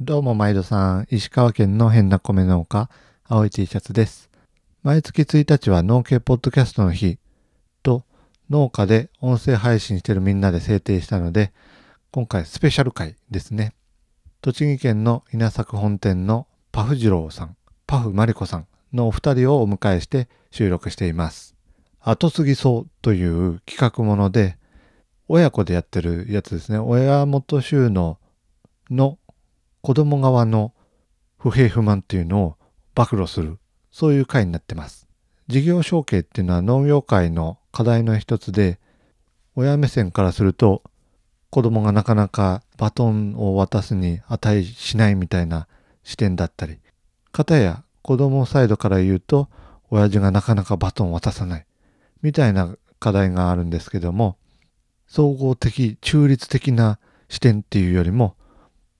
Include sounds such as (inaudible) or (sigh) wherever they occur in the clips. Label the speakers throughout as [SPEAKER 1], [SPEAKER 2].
[SPEAKER 1] どうも毎度さん、石川県の変な米農家、青い T シャツです。毎月1日は農系ポッドキャストの日と農家で音声配信してるみんなで制定したので、今回スペシャル回ですね。栃木県の稲作本店のパフ次郎さん、パフマリコさんのお二人をお迎えして収録しています。後継ぎそうという企画もので、親子でやってるやつですね。親元収納の子供側の不平不満っていうのを暴露する、そういう回になってます。事業承継っていうのは農業界の課題の一つで、親目線からすると、子供がなかなかバトンを渡すに値しないみたいな視点だったり、片や子供サイドから言うと、親父がなかなかバトンを渡さない、みたいな課題があるんですけども、総合的、中立的な視点っていうよりも、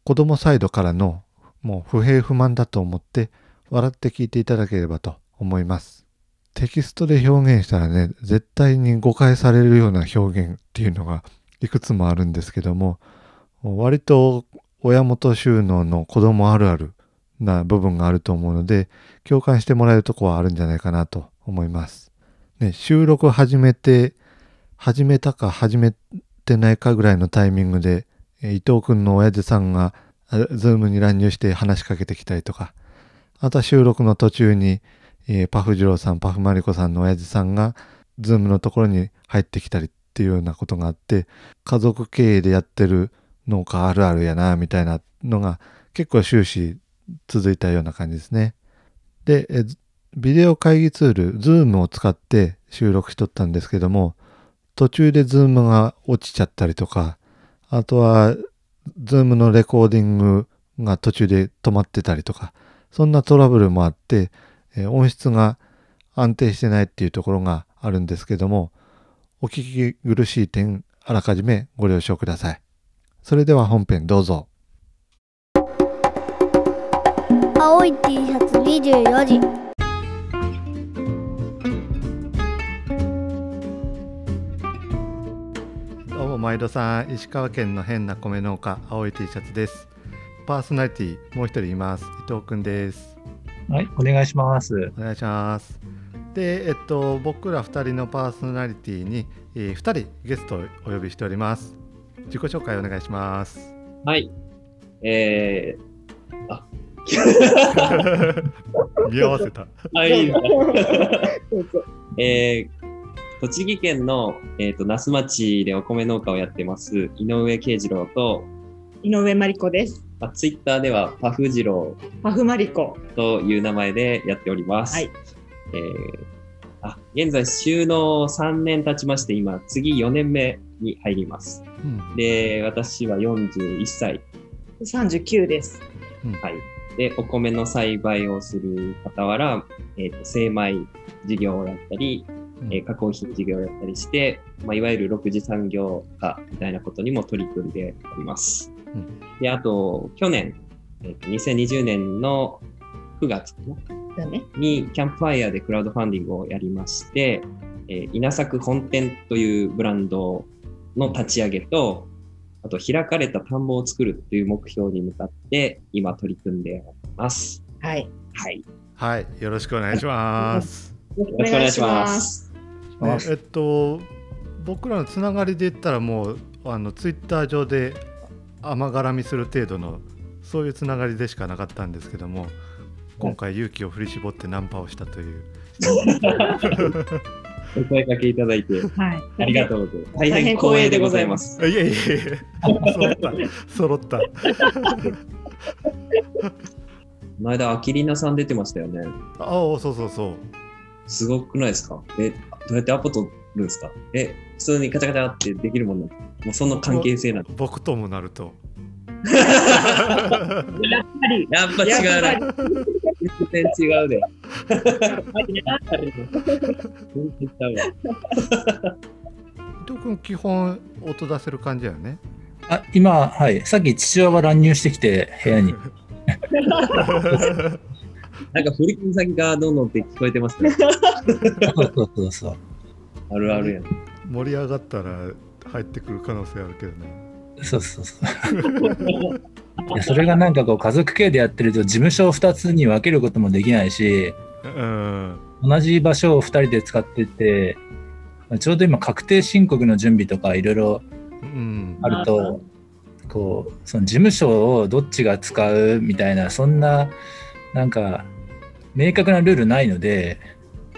[SPEAKER 1] 子供サイドからのもう不平不満だと思って笑って聞いていただければと思います。テキストで表現したらね、絶対に誤解されるような表現っていうのがいくつもあるんですけども、割と親元収納の子供あるあるな部分があると思うので、共感してもらえるとこはあるんじゃないかなと思います。ね、収録始めて、始めたか始めてないかぐらいのタイミングで、伊藤君の親父さんがズームに乱入して話しかけてきたりとか、あとは収録の途中に、えーパフじろうさん、パフまりこさんの親父さんがズームのところに入ってきたりっていうようなことがあって、家族経営でやってる農家あるあるやな、みたいなのが結構終始続いたような感じですね。で、ビデオ会議ツール、ズームを使って収録しとったんですけども、途中でズームが落ちちゃったりとか、あとは、ズームのレコーディングが途中で止まってたりとか、そんなトラブルもあって、え音質が安定してないっていうところがあるんですけども、お聞き苦しい点、あらかじめご了承ください。それでは本編どうぞ。
[SPEAKER 2] 青い T シャツ24時
[SPEAKER 1] うも毎度さん、石川県の変な米農家、青い T シャツです。パーソナリティ、もう一人います。伊藤くんです。
[SPEAKER 3] はい、お願いします。
[SPEAKER 1] お願いします。で、えっと、僕ら2人のパーソナリティに、えー、2人ゲストをお呼びしております。自己紹介お願いします。
[SPEAKER 4] はい。えー、あ、(laughs)
[SPEAKER 1] 見合わせた。
[SPEAKER 4] あ、い。(laughs) えー、栃木県の、えー、と那須町でお米農家をやってます井上慶次郎と、
[SPEAKER 5] 井上真理子です。
[SPEAKER 4] まあ、ツイッターではパフ次郎
[SPEAKER 5] パフマリコ。
[SPEAKER 4] という名前でやっております。
[SPEAKER 5] はい。
[SPEAKER 4] えーあ現在、収納3年経ちまして、今、次4年目に入ります。
[SPEAKER 1] うん
[SPEAKER 4] で、私は41歳。
[SPEAKER 5] 39です。
[SPEAKER 4] はい。で、お米の栽培をする傍ら、えっ、と、精米事業をやったり、えー加工品事業をやったりして、まあ、いわゆる6次産業化みたいなことにも取り組んでおります。
[SPEAKER 1] うん
[SPEAKER 4] で、あと、去年、えーと2020年の9月かな？
[SPEAKER 5] だね。
[SPEAKER 4] に、キャンプファイヤーでクラウドファンディングをやりまして、えー稲作本店というブランドの立ち上げと、あと、開かれた田んぼを作るという目標に向かって、今取り組んでおります。
[SPEAKER 5] はい。
[SPEAKER 4] はい。
[SPEAKER 1] はい、よろしくお願いします。
[SPEAKER 5] よ
[SPEAKER 4] よろしくお願いします。
[SPEAKER 1] ねえっと、僕らのつながりで言ったらもう、あの、ツイッター上で甘絡みする程度の、そういうつながりでしかなかったんですけども、今回勇気を振り絞ってナンパをしたという。
[SPEAKER 4] お声かけいただいて、
[SPEAKER 5] はい。
[SPEAKER 4] ありがとうございます。大変光栄でございます。
[SPEAKER 1] いやいやいや揃った揃った
[SPEAKER 4] この間、アキリナさん出てましたよね。
[SPEAKER 1] ああそうそうそう
[SPEAKER 4] すごくないですか？え、どうやってアポ取るんですか？え、普通にカチャカチャってできるもんなんですかもうその関係性なんで
[SPEAKER 1] 僕ともなると
[SPEAKER 5] やっぱり。
[SPEAKER 4] やっぱ違うな。全然違うで。
[SPEAKER 1] 伊藤君基本音出せる感じだよね
[SPEAKER 3] あ、今、はい。さっき父親が乱入してきて、部屋に。(laughs)
[SPEAKER 4] なんか振り込み先がどんどんって聞こえてますね。
[SPEAKER 3] そうそうそうそう。
[SPEAKER 4] あるあるやん。
[SPEAKER 1] 盛り上がったら入ってくる可能性あるけどね
[SPEAKER 3] そうそうそう。やそれがなんかこう家族系でやってると事務所を2つに分けることもできないし、
[SPEAKER 1] うん
[SPEAKER 3] 同じ場所を2人で使ってて、ちょうど今確定申告の準備とかいろいろ
[SPEAKER 1] うん
[SPEAKER 3] あると、こう、その事務所をどっちが使うみたいな、そんな、なんか、明確なルールないので、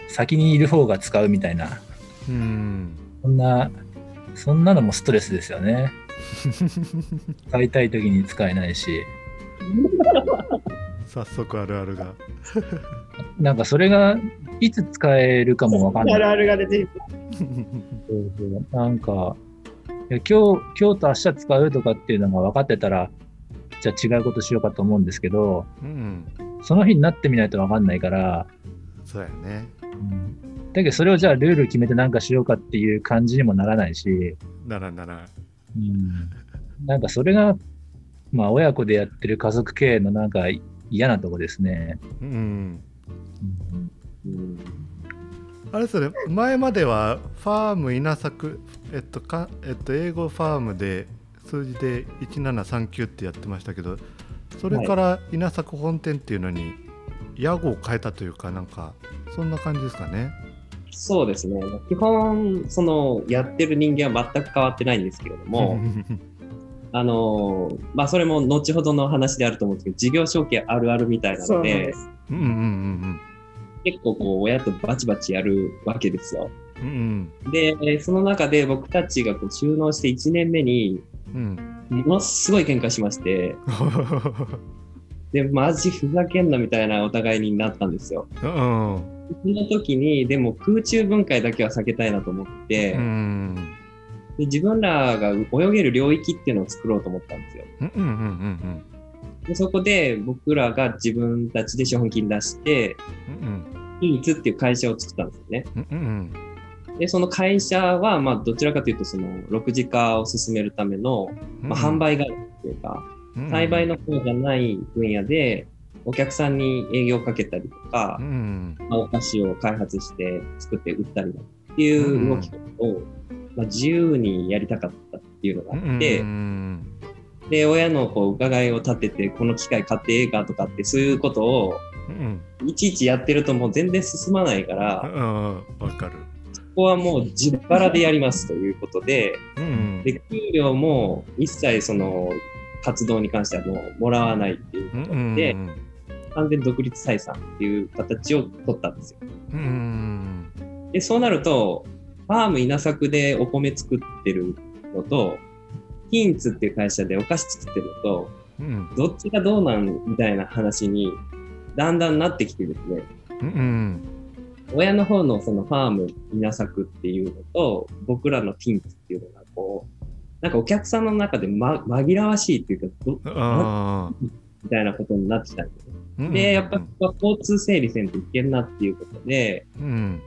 [SPEAKER 3] 先にいる方が使うみたいな、
[SPEAKER 1] うん
[SPEAKER 3] そんな、そんなのもストレスですよね。(laughs) 使いたい時に使えないし、(laughs)
[SPEAKER 1] 早速あるあるが (laughs)
[SPEAKER 3] なんかそれがいつ使えるかもわかんない。
[SPEAKER 5] あるあるが出てる。
[SPEAKER 3] そうそうなんか、いや今日、今日と明日使うとかっていうのが分かってたら、じゃあ違うことしようかと思うんですけど、
[SPEAKER 1] うん
[SPEAKER 3] その日になってみないと分かんないから、
[SPEAKER 1] そうやね。
[SPEAKER 3] だけどそれをじゃあルール決めてなんかしようかっていう感じにもならないし、
[SPEAKER 1] ならなら
[SPEAKER 3] うん、なんかそれが、まあ親子でやってる家族経営のなんか嫌なとこですね。
[SPEAKER 1] うん。
[SPEAKER 4] うん。
[SPEAKER 1] あれそれ前まではファーム稲作えっとかえっと英語ファームで数字で1739ってやってましたけどそれから稲作本店っていうのに屋号を変えたというかなんかそんな感じですかね。
[SPEAKER 4] そうですね。基本、その、やってる人間は全く変わってないんですけれども、(laughs) あの、まあ、それも後ほどの話であると思うんですけど、事業承継あるあるみたいなので
[SPEAKER 5] そうなんで、す。
[SPEAKER 1] うんうんうん
[SPEAKER 4] 結構こう、親とバチバチやるわけですよ。
[SPEAKER 1] うんうん
[SPEAKER 4] で、その中で僕たちがこう収納して1年目に、
[SPEAKER 1] うん
[SPEAKER 4] ものすごい喧嘩しまして、で、マジふざけんなみたいなお互いになったんですよ。
[SPEAKER 1] うん
[SPEAKER 4] その時に、でも空中分解だけは避けたいなと思って、
[SPEAKER 1] うん。
[SPEAKER 4] で自分らが泳げる領域っていうのを作ろうと思ったんですよ。
[SPEAKER 1] うんうんうん
[SPEAKER 4] でそこで僕らが自分たちで資本金出して、
[SPEAKER 1] うん
[SPEAKER 4] インツっていう会社を作ったんですよね。
[SPEAKER 1] うんうん
[SPEAKER 4] で、その会社は、まあ、どちらかというと、その、6次化を進めるための、まあ、販売会社というか、栽培の方じゃない分野で、お客さんに営業をかけたりとか
[SPEAKER 1] う、ん。
[SPEAKER 4] まあ、お菓子を開発して作って売ったりっていう動きを、まあ、自由にやりたかったっていうのがあって、
[SPEAKER 1] うん
[SPEAKER 4] で、親のこう伺いを立てて、この機械買ってええかとかって、そういうことを、
[SPEAKER 1] うん
[SPEAKER 4] いちいちやってるともう全然進まないから、
[SPEAKER 1] うん。わかる。
[SPEAKER 4] ここはもう自腹でやりますということで、
[SPEAKER 1] うん
[SPEAKER 4] で、給料も一切その活動に関してはもうもらわないっていうこと
[SPEAKER 1] うん
[SPEAKER 4] で、完全独立採算っていう形を取ったんですよ。
[SPEAKER 1] うん
[SPEAKER 4] で、そうなると、ファーム稲作でお米作ってるのと、ヒンツっていう会社でお菓子作ってるのと、
[SPEAKER 1] うん。
[SPEAKER 4] どっちがどうなんみたいな話にだんだんなってきてですね、
[SPEAKER 1] うん
[SPEAKER 4] 親の方のそのファーム稲作っていうのと、僕らのティンツっていうのがこう、なんかお客さんの中で、ま、紛らわしいっていうか、みたいなことになってきたんですよ。
[SPEAKER 1] ー
[SPEAKER 4] で、やっぱ交通整理せんといけんなっていうことで、
[SPEAKER 1] うん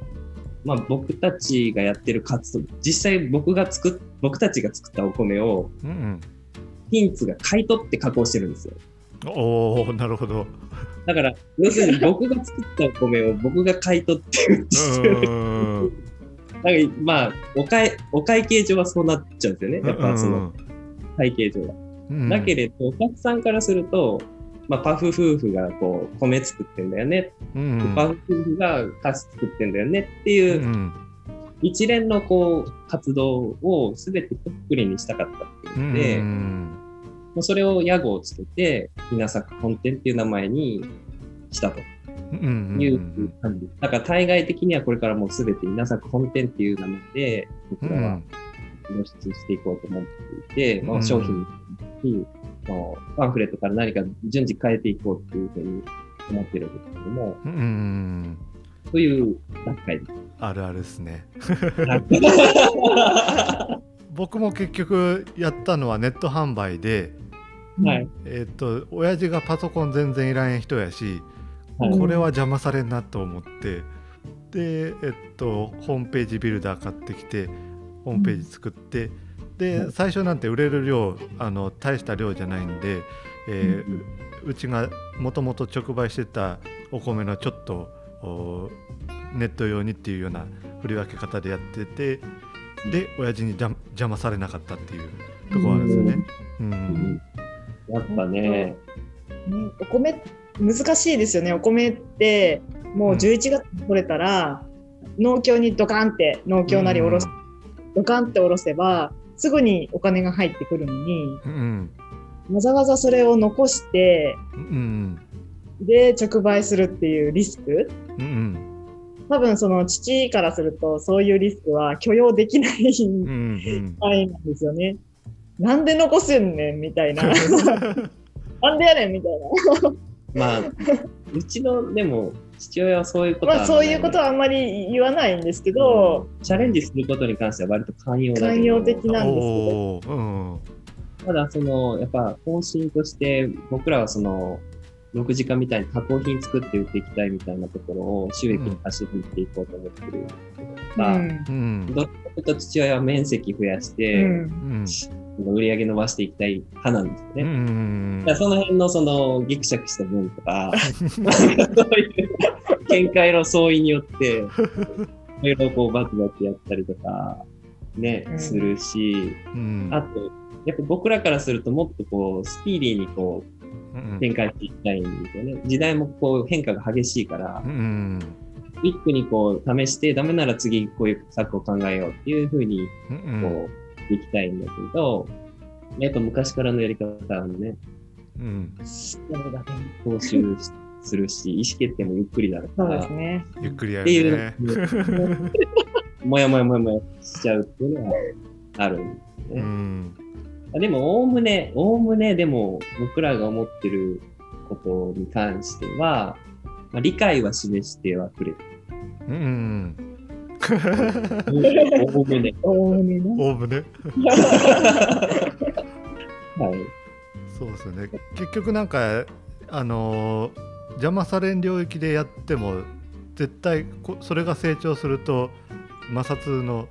[SPEAKER 4] まあ僕たちがやってる活動、実際僕が作っ、僕たちが作ったお米を、
[SPEAKER 1] うん
[SPEAKER 4] ティンツが買い取って加工してるんですよ。
[SPEAKER 1] おおなるほど。
[SPEAKER 4] だから、要するに僕が作ったお米を僕が買い取ってる
[SPEAKER 1] ん
[SPEAKER 4] だからまあ、お会、お会計上はそうなっちゃうんですよね。やっぱその会計上は。
[SPEAKER 1] うん
[SPEAKER 4] だけれど、お客さんからすると、まあ、パフ夫婦がこう、米作ってんだよね。
[SPEAKER 1] うん
[SPEAKER 4] パフ夫婦が菓子作ってんだよねっていうう、
[SPEAKER 1] ん
[SPEAKER 4] 一連のこう、活動をすべてとっくりにしたかったっていうので、
[SPEAKER 1] うん
[SPEAKER 4] もうそれを屋号をつけて、稲作本店っていう名前にしたと
[SPEAKER 1] うん
[SPEAKER 4] いう感じ。だから対外的にはこれからもうすべて稲作本店っていう名前で、僕らは露出していこうと思っていて、まあ、
[SPEAKER 1] うん
[SPEAKER 4] 商品に、まあパンフレットから何か順次変えていこうっていうふうに思ってるんですけども、
[SPEAKER 1] うんうん
[SPEAKER 4] そういう段階です。
[SPEAKER 1] あるあるですね。
[SPEAKER 4] は
[SPEAKER 1] 僕も結局やったのはネット販売で、
[SPEAKER 4] い。
[SPEAKER 1] えっと親父がパソコン全然いらん人やし、
[SPEAKER 4] はい。
[SPEAKER 1] これは邪魔されんなと思ってでえっとホームページビルダー買ってきてホームページ作ってで最初なんて売れる量あの大した量じゃないんで、えーうちがもともと直売してたお米のちょっとおネット用にっていうような振り分け方でやっててで親父に邪邪魔されなかったっていうところあるんですよね。うん。
[SPEAKER 4] やっぱね、
[SPEAKER 5] ね、お米難しいですよね。お米ってもう11月に取れたら、農協にドカンって農協なりおろす、ドカンっておろせばすぐにお金が入ってくるのに
[SPEAKER 1] うん。
[SPEAKER 5] わざわざそれを残して
[SPEAKER 1] うん。
[SPEAKER 5] で直売するっていうリスク。
[SPEAKER 1] うんうん
[SPEAKER 5] 多分その父からするとそういうリスクは許容できない
[SPEAKER 1] うんうん
[SPEAKER 5] 範囲なんですよね。なんで残すんねんみたいな。(laughs) なんでやねんみたい
[SPEAKER 4] まあ、うちの、でも、父親はそういうこと
[SPEAKER 5] な。
[SPEAKER 4] は
[SPEAKER 5] まあそういうことはあんまり言わないんですけど、
[SPEAKER 4] チャレンジすることに関しては割と寛容
[SPEAKER 5] 寛容的なんですけど。
[SPEAKER 1] うん
[SPEAKER 4] ただ、その、やっぱ方針として、僕らはその、6時間みたいに加工品作って売っていきたいみたいなところを収益に足し引いていこうと思ってる。から、
[SPEAKER 5] うん
[SPEAKER 1] うん。
[SPEAKER 4] どっちかというと父親は面積増やし
[SPEAKER 5] う
[SPEAKER 4] て、
[SPEAKER 5] ん。
[SPEAKER 1] うん
[SPEAKER 4] 売り上げ伸ばしていきたい派なんですよね。
[SPEAKER 1] うん。
[SPEAKER 4] その辺のそのギクシャクした分とか、(laughs) そういう見解の相違によって、(laughs) いろいろこうバツバツやったりとか、ね、
[SPEAKER 5] うん。
[SPEAKER 4] するし、
[SPEAKER 1] うん。
[SPEAKER 4] あと、やっぱ僕らからするともっとこう、スピーディーにこう、
[SPEAKER 1] うん
[SPEAKER 4] 展開していきたいんですよね。時代もこう変化が激しいから
[SPEAKER 1] う、ん
[SPEAKER 4] クイックにこう試して、ダメなら次こういう策を考えようっていうふうに
[SPEAKER 1] うん
[SPEAKER 4] こう、いきたいんだけど、やっぱ昔からのやり方はね、
[SPEAKER 1] うん
[SPEAKER 5] だけに
[SPEAKER 4] 踏襲するし、意思決定もゆっくりだか
[SPEAKER 5] そうで
[SPEAKER 4] ら、
[SPEAKER 5] すね。
[SPEAKER 1] ゆっくりや
[SPEAKER 4] ってい
[SPEAKER 1] るね
[SPEAKER 4] う、(laughs) もやもやもやもやしちゃうっていうのはあるんです
[SPEAKER 1] う
[SPEAKER 4] ね。
[SPEAKER 1] ん
[SPEAKER 4] でも、おおむね、おおむね、でも、僕らが思ってることに関しては、まあ、理解は示してはくれる。
[SPEAKER 1] うん
[SPEAKER 4] おおむね。
[SPEAKER 5] おおむねね。
[SPEAKER 1] オーブね
[SPEAKER 4] はい。
[SPEAKER 1] そうですよね結局なんかあのー邪魔されん領域でやっても絶対こそれが成長すると摩擦の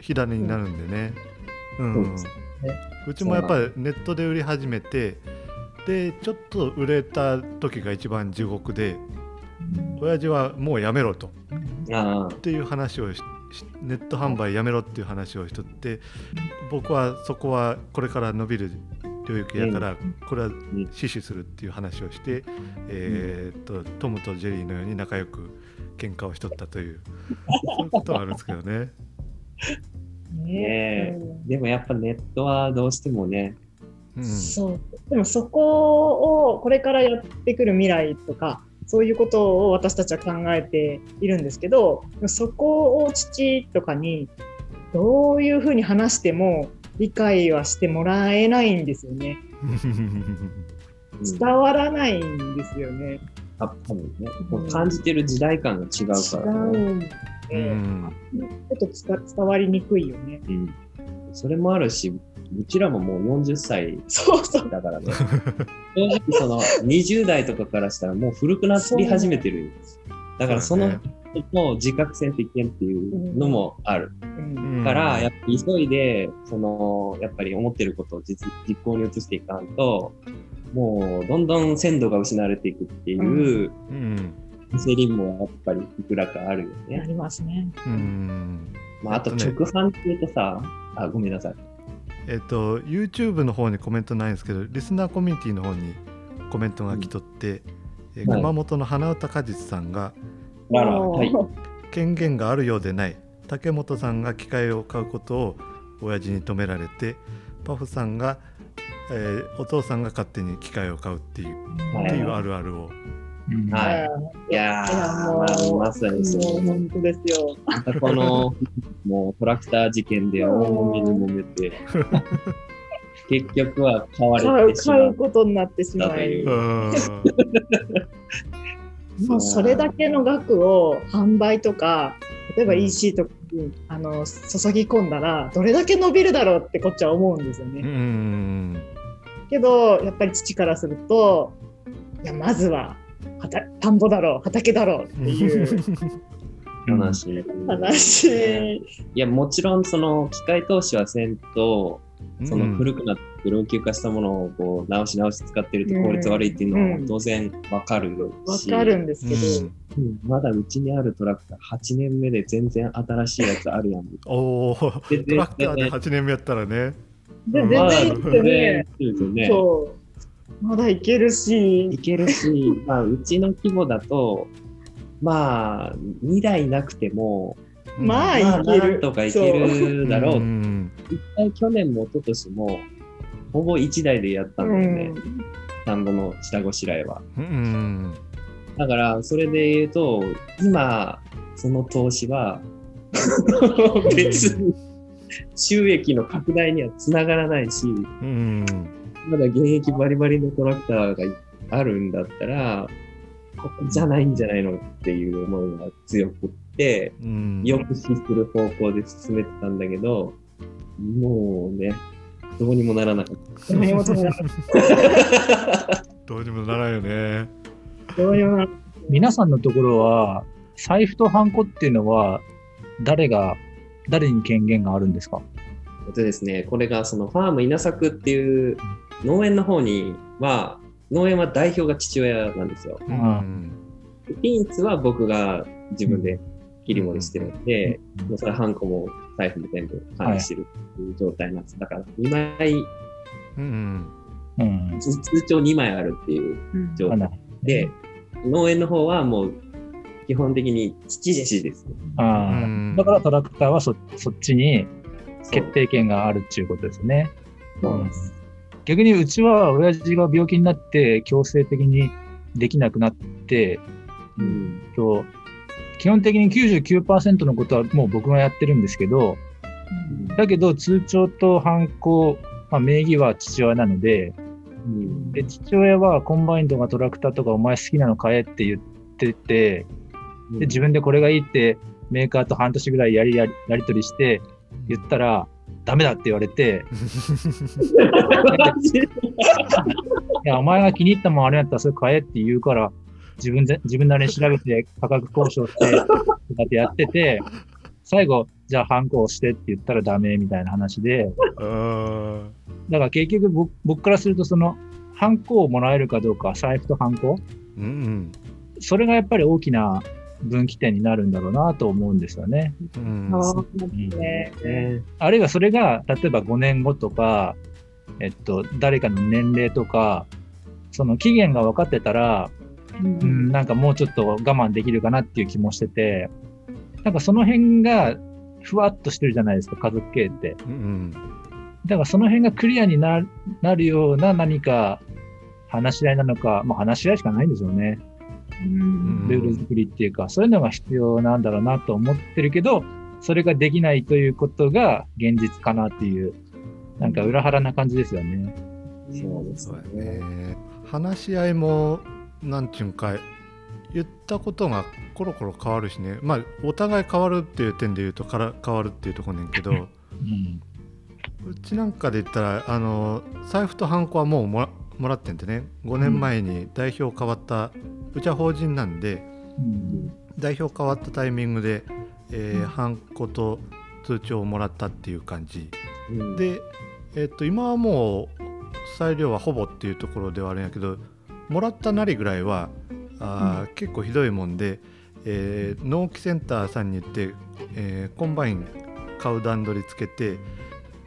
[SPEAKER 1] 火種になるんでね、うん
[SPEAKER 4] そうです
[SPEAKER 1] うちもやっぱりネットで売り始めてでちょっと売れた時が一番地獄で親父はもうやめろと。っ、ていう話をネット販売やめろっていう話をしとって僕はそこはこれから伸びる領域やからこれは死守するっていう話をして、えーっとトムとジェリーのように仲良く喧嘩をしとったという (laughs) そういうことはあるんですけどね。
[SPEAKER 4] ねえでもやっぱネットはどうしてもね、
[SPEAKER 1] うん
[SPEAKER 5] そう。でもそこをこれからやってくる未来とか、そういうことを私たちは考えているんですけど、そこを父とかにどういうふうに話しても理解はしてもらえないんですよね。
[SPEAKER 4] う (laughs) ん
[SPEAKER 5] 伝わらないんですよね。
[SPEAKER 4] あ多分ね、もう感じてる時代感が違う
[SPEAKER 5] 違
[SPEAKER 4] からね。
[SPEAKER 5] うんで、
[SPEAKER 1] う
[SPEAKER 5] ち
[SPEAKER 1] ん
[SPEAKER 5] ょっと伝わりにくいよね。
[SPEAKER 4] うん。それもあるし、うちらももう40歳。だからね。正 (laughs) 直その20代とかからしたらもう古くなり始めてる。だからそのもう自覚せんといけんっていうのもある。
[SPEAKER 5] うん
[SPEAKER 4] から、やっぱり急いで、その、やっぱり思ってることを実実行に移していかんと、もうどんどん鮮度が失われていくっていう、
[SPEAKER 1] うん
[SPEAKER 4] セリもやっぱりいくらかあるよね。
[SPEAKER 5] ありますね。
[SPEAKER 1] うん
[SPEAKER 4] まあ、あと直販っていうとさ、あ、ごめんなさい。
[SPEAKER 1] えっと YouTube の方にコメントないんですけどリスナーコミュニティの方にコメントが来とって、えー
[SPEAKER 4] はい
[SPEAKER 1] 熊本の花歌果実さんが
[SPEAKER 4] はい。
[SPEAKER 1] 権限があるようでない竹本さんが機械を買うことを親父に止められてパフさんが、えーお父さんが勝手に機械を買うっていう,、
[SPEAKER 4] はい
[SPEAKER 1] っていうあるあるを、
[SPEAKER 3] うん
[SPEAKER 4] はいいや
[SPEAKER 5] う
[SPEAKER 4] まあ、まさにそう。
[SPEAKER 5] もう本当ですよ。
[SPEAKER 4] またこの、(laughs) もうトラクター事件で大揉めに揉めて、(laughs) 結局は買われてしまう
[SPEAKER 5] 買う。ことになってしまいもうそれだけの額を販売とか例えば
[SPEAKER 1] うん
[SPEAKER 5] EC とかに、あの注ぎ込んだらどれだけ伸びるだろうってこっちは思うんですよね。
[SPEAKER 1] うん
[SPEAKER 5] けどやっぱり父からするといやまずは田んぼだろう畑だろうっていう
[SPEAKER 4] 話。
[SPEAKER 5] 話。
[SPEAKER 4] いや、もちろん、その、機械投資はせんと、その古くなって老朽化したものをこう直し直し使ってると効率悪いっていうのは当然わかるし、
[SPEAKER 5] わかるんですけど、
[SPEAKER 4] うん。まだうちにあるトラクター8年目で全然新しいやつあるやん。
[SPEAKER 1] おおト
[SPEAKER 4] で
[SPEAKER 1] ラクターで8年目やったらね。
[SPEAKER 5] 全然いいですよね。
[SPEAKER 4] いいですよね。
[SPEAKER 5] そまだいけるし。
[SPEAKER 4] い、けるし、(laughs) まあ、うちの規模だと、まあ、2台なくても、
[SPEAKER 5] まあい
[SPEAKER 4] まあ、
[SPEAKER 5] ける
[SPEAKER 4] とかいけるだろう。
[SPEAKER 1] ん。
[SPEAKER 4] 一回去年も一昨年も、ほぼ1台でやったんだよね、スタンドの下ごしらえは。
[SPEAKER 1] うん。
[SPEAKER 4] だから、それで言うと、今、その投資は、(laughs) 別に収益の拡大にはつながらないし、
[SPEAKER 1] うん
[SPEAKER 4] まだ現役バリバリのトラクターがあるんだったら、ここじゃないんじゃないのっていう思いが強くって、
[SPEAKER 1] うん。
[SPEAKER 4] 抑止する方向で進めてたんだけど、もうね、どうにもならなかった。
[SPEAKER 5] どうにも止められない。(laughs)
[SPEAKER 1] どうにもならんよね。
[SPEAKER 5] どうにもなら
[SPEAKER 3] 皆さんのところは、財布とハンコっていうのは、誰が、誰に権限があるんですか？
[SPEAKER 4] えっとですね、これがそのファーム稲作っていう農園の方には、農園は代表が父親なんですよ。
[SPEAKER 1] うん
[SPEAKER 4] ピンツは僕が自分で切り盛りしてるんで、もうそれハンコも財布も全部管理してるっていう状態なんです。だから2枚、
[SPEAKER 1] うん
[SPEAKER 3] うん。
[SPEAKER 4] 通通帳2枚あるっていう
[SPEAKER 5] うん
[SPEAKER 4] 状態
[SPEAKER 3] あな
[SPEAKER 4] で、農園の方はもう基本的に父ですね。
[SPEAKER 3] あ
[SPEAKER 1] うん
[SPEAKER 3] ーだからトラクターはそそっちに決定権があるっていうことですよね。
[SPEAKER 4] そうです。
[SPEAKER 3] 逆にうちは親父が病気になって強制的にできなくなって、
[SPEAKER 4] うん。
[SPEAKER 3] と基本的に99%のことはもう僕がやってるんですけど、だけど通帳とハンコ、まあ、名義は父親なので、
[SPEAKER 4] うん。
[SPEAKER 3] で父親はコンバインとかトラクターとかお前好きなの買えって言ってて、で自分でこれがいいってメーカーと半年ぐらいやりやりやり取りして言ったら、ダメだって言われて、(laughs) いや、お前が気に入ったもんあれやったらそれ買えって言うから、自分で、自分なりに調べて価格交渉して、とかってやってて、最後、じゃあハンコをしてって言ったらダメみたいな話で、
[SPEAKER 1] あ
[SPEAKER 3] だから結局僕僕からするとその、ハンコをもらえるかどうか、財布とハンコ、
[SPEAKER 1] ーうん。
[SPEAKER 3] それがやっぱり大きな分岐点になるんだろうなと思うんですよね。
[SPEAKER 1] うん
[SPEAKER 5] あーね
[SPEAKER 4] ね
[SPEAKER 3] あるいはそれが、例えば5年後とか、えっと、誰かの年齢とか、その期限が分かってたら、
[SPEAKER 5] うん
[SPEAKER 3] うん、なんかもうちょっと我慢できるかなっていう気もしてて、なんかその辺がふわっとしてるじゃないですか、家族系って。
[SPEAKER 1] うん
[SPEAKER 3] だからその辺がクリアにななるような何か話し合いなのか、まあ話し合いしかないんでしょうね。
[SPEAKER 5] うん
[SPEAKER 3] ルール作りっていうか、そういうのが必要なんだろうなと思ってるけど、それができないということが現実かなっていう、なんか裏腹な感じですよね。
[SPEAKER 4] そうです。ね
[SPEAKER 1] 話し合いもなんちゅうんかい言ったことがコロコロ変わるしねまあお互い変わるっていう点で言うとから変わるっていうとこねんけど (laughs)
[SPEAKER 3] うん。
[SPEAKER 1] うちなんかで言ったらあの財布とハンコはもうもらもらってんでね5年前に代表変わった、うちは法人なんで
[SPEAKER 3] うん。
[SPEAKER 1] 代表変わったタイミングで、えーハンコと通帳をもらったっていう感じ。
[SPEAKER 4] うん、
[SPEAKER 1] で、えっと今はもう裁量はほぼっていうところではあるんやけどもらったなりぐらいはあー、結構ひどいもんで、えー納期センターさんに言って、えーコンバイン買う段取りつけて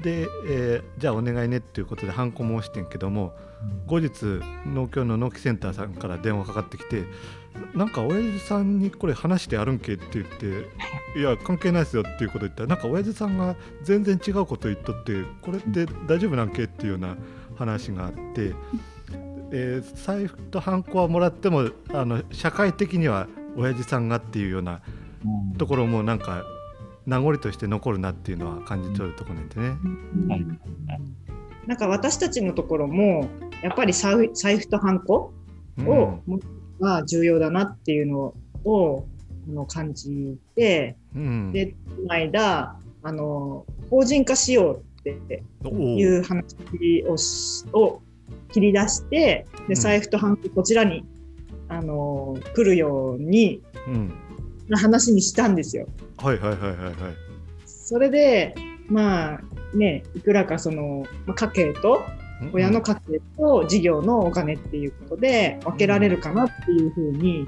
[SPEAKER 1] で、えーじゃあお願いねっていうことでハンコも押してんけども後日農協の納期センターさんから電話かかってきてなんか親父さんにこれ話してあるんけって言っていや関係ないですよっていうこと言ったらなんか親父さんが全然違うこと言っとってこれって大丈夫なんけっていうような話があって、えー財布とハンコはもらってもあの社会的には親父さんがっていうようなところもなんか名残として残るなっていうのは感じ取るところなんでね。
[SPEAKER 3] はい
[SPEAKER 5] なんか私たちのところもやっぱり財布とハンコ
[SPEAKER 1] うん
[SPEAKER 5] を持つのが重要だなっていうのをあの感じて、
[SPEAKER 1] うん
[SPEAKER 5] で、この間、あの、法人化しようっていう話をしを切り出して、
[SPEAKER 1] うん
[SPEAKER 5] で、財布とハンコこちらに、あの、来るように、
[SPEAKER 1] うん
[SPEAKER 5] な話にしたんですよ。
[SPEAKER 1] はいはいはいはいはい。
[SPEAKER 5] それで、まあね、いくらかその、まあ、家計と、親の家計と事業のお金っていうことで分けられるかなっていうふうに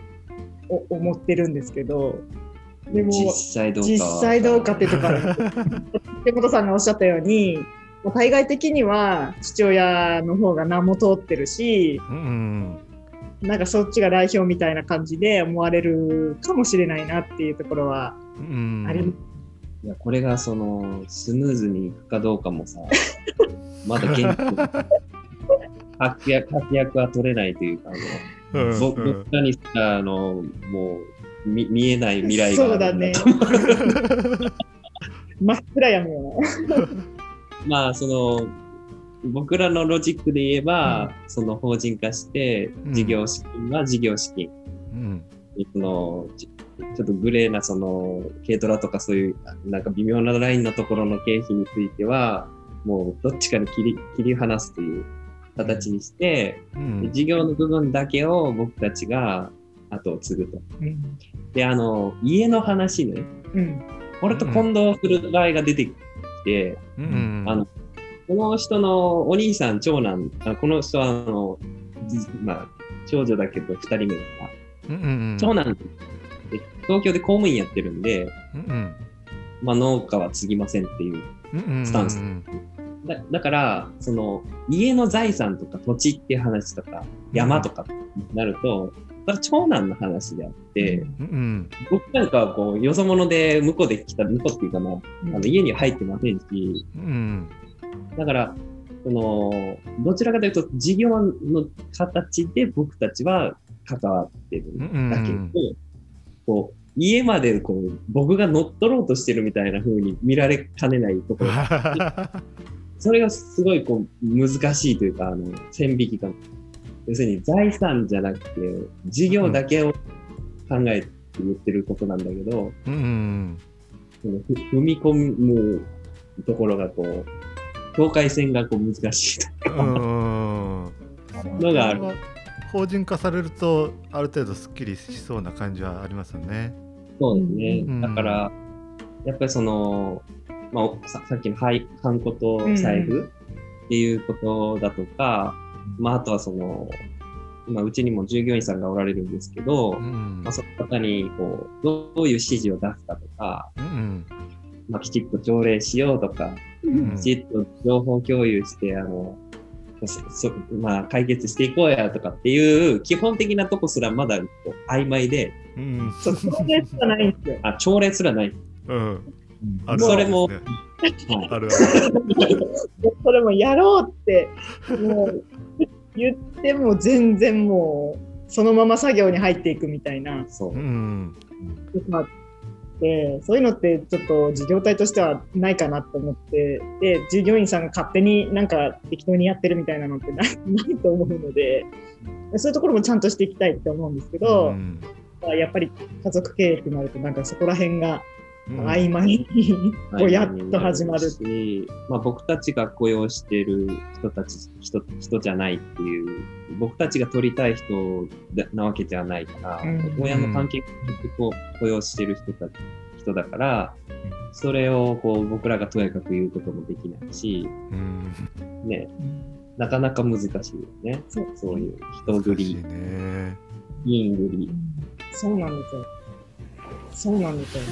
[SPEAKER 5] お思ってるんですけど、でも、
[SPEAKER 4] 実際どうかは
[SPEAKER 5] 実際どうかってところ。(laughs) 手元さんがおっしゃったように、まあ対外的には父親の方が名も通ってるし、
[SPEAKER 1] うん
[SPEAKER 5] なんかそっちが代表みたいな感じで思われるかもしれないなっていうところは
[SPEAKER 1] うん。
[SPEAKER 5] あります。
[SPEAKER 4] いや、これがその、スムーズにいくかどうかもさ、(laughs) まだ現活躍活躍は取れないというか、あの、
[SPEAKER 1] うん
[SPEAKER 4] 僕
[SPEAKER 1] うん。
[SPEAKER 4] らにあの、もう、見見えない未来が
[SPEAKER 5] そうだね。(laughs) 真っ暗闇よな。(laughs)
[SPEAKER 4] まあ、その、僕らのロジックで言えば、その法人化して、
[SPEAKER 1] うん。
[SPEAKER 4] 事業資金は事業資金。
[SPEAKER 1] うん
[SPEAKER 4] その、ちちょっとグレーな、その、軽トラとかそういう、なんか微妙なラインのところの経費については、もうどっちかに切り切り離すという形にして、
[SPEAKER 1] うん
[SPEAKER 4] 事業の部分だけを僕たちが後を継ぐと。
[SPEAKER 5] うん。
[SPEAKER 4] で、あの、家の話ね、
[SPEAKER 5] うん。
[SPEAKER 4] これと混同する場合が出てきて、
[SPEAKER 1] うん
[SPEAKER 4] あの、この人のお兄さん、長男、あこの人は、あの、じまあ、長女だけど二人目だから、
[SPEAKER 1] うんうん
[SPEAKER 4] 長男で東京で公務員やってるんで、
[SPEAKER 1] うん
[SPEAKER 4] まあ、農家は継ぎませんっていう。
[SPEAKER 1] うんうん
[SPEAKER 4] スタンス。だだから、その、家の財産とか土地っていう話とか、山とかになると、それは長男の話であって、
[SPEAKER 1] うん
[SPEAKER 4] 僕なんかはこう、よそ者で向こうで来た、向こうっていうかな、
[SPEAKER 5] うん。
[SPEAKER 4] あの家には入ってませんし、
[SPEAKER 1] うん。
[SPEAKER 4] だから、その、どちらかというと、事業の形で僕たちは関わってるんだけど、
[SPEAKER 1] うん
[SPEAKER 4] こう、家までこう、僕が乗っ取ろうとしてるみたいな風に見られかねないところ、(laughs) それがすごいこう、難しいというか、あの、線引きが。要するに財産じゃなくて、事業だけを考えて言ってることなんだけど、
[SPEAKER 1] うん
[SPEAKER 4] そのふ踏み込むところがこう、境界線がこう難しいと
[SPEAKER 1] うん。
[SPEAKER 4] のがある。
[SPEAKER 1] 法人化されるとある程度すっきりしそうな感じはありますよね。
[SPEAKER 4] そうですね。
[SPEAKER 1] うん。
[SPEAKER 4] だから、やっぱりその、まあ、ささっきのはいハンコと財布っていうことだとか、まあ、あとはその、まあ、うちにも従業員さんがおられるんですけど、
[SPEAKER 1] うん。
[SPEAKER 4] まあ、その方にこうどういう指示を出すかとか、
[SPEAKER 1] うん。
[SPEAKER 4] まあ、きちっと条例しようとか、
[SPEAKER 1] うん。
[SPEAKER 4] きちっと情報共有して、あの、まあ、解決していこうやとかっていう基本的なとこすらまだこう曖昧で、
[SPEAKER 1] うん。
[SPEAKER 5] そう、それしかないんですよ。
[SPEAKER 4] あ、朝礼すらない。
[SPEAKER 1] うん。ある
[SPEAKER 4] それも
[SPEAKER 5] それもやろうって、もう、言っても全然もう、そのまま作業に入っていくみたいな、
[SPEAKER 4] そう。
[SPEAKER 1] う。ん。
[SPEAKER 5] まあって、そういうのってちょっと事業体としてはないかなと思って、で、従業員さんが勝手になんか適当にやってるみたいなのってな (laughs) いないと思うので、そういうところもちゃんとしていきたいって思うんですけど、
[SPEAKER 1] うん。
[SPEAKER 5] やっぱり家族経営ってなると、なんかそこら辺が
[SPEAKER 1] うん
[SPEAKER 5] 曖昧に、こうやっと始まる。
[SPEAKER 4] し、まあ、僕たちが雇用している人たち人、人じゃないっていう、僕たちが取りたい人だなわけじゃないから、
[SPEAKER 5] うん
[SPEAKER 4] 親の関係によってこう雇用している人た人だから、それをこう僕らがとやかく言うこともできないし、
[SPEAKER 1] うん
[SPEAKER 4] ね、なかなか難しいよね。
[SPEAKER 5] そう
[SPEAKER 4] そういう人繰り、
[SPEAKER 1] ね
[SPEAKER 4] 銀繰り。
[SPEAKER 5] そうなんですよ。そうなんですよ。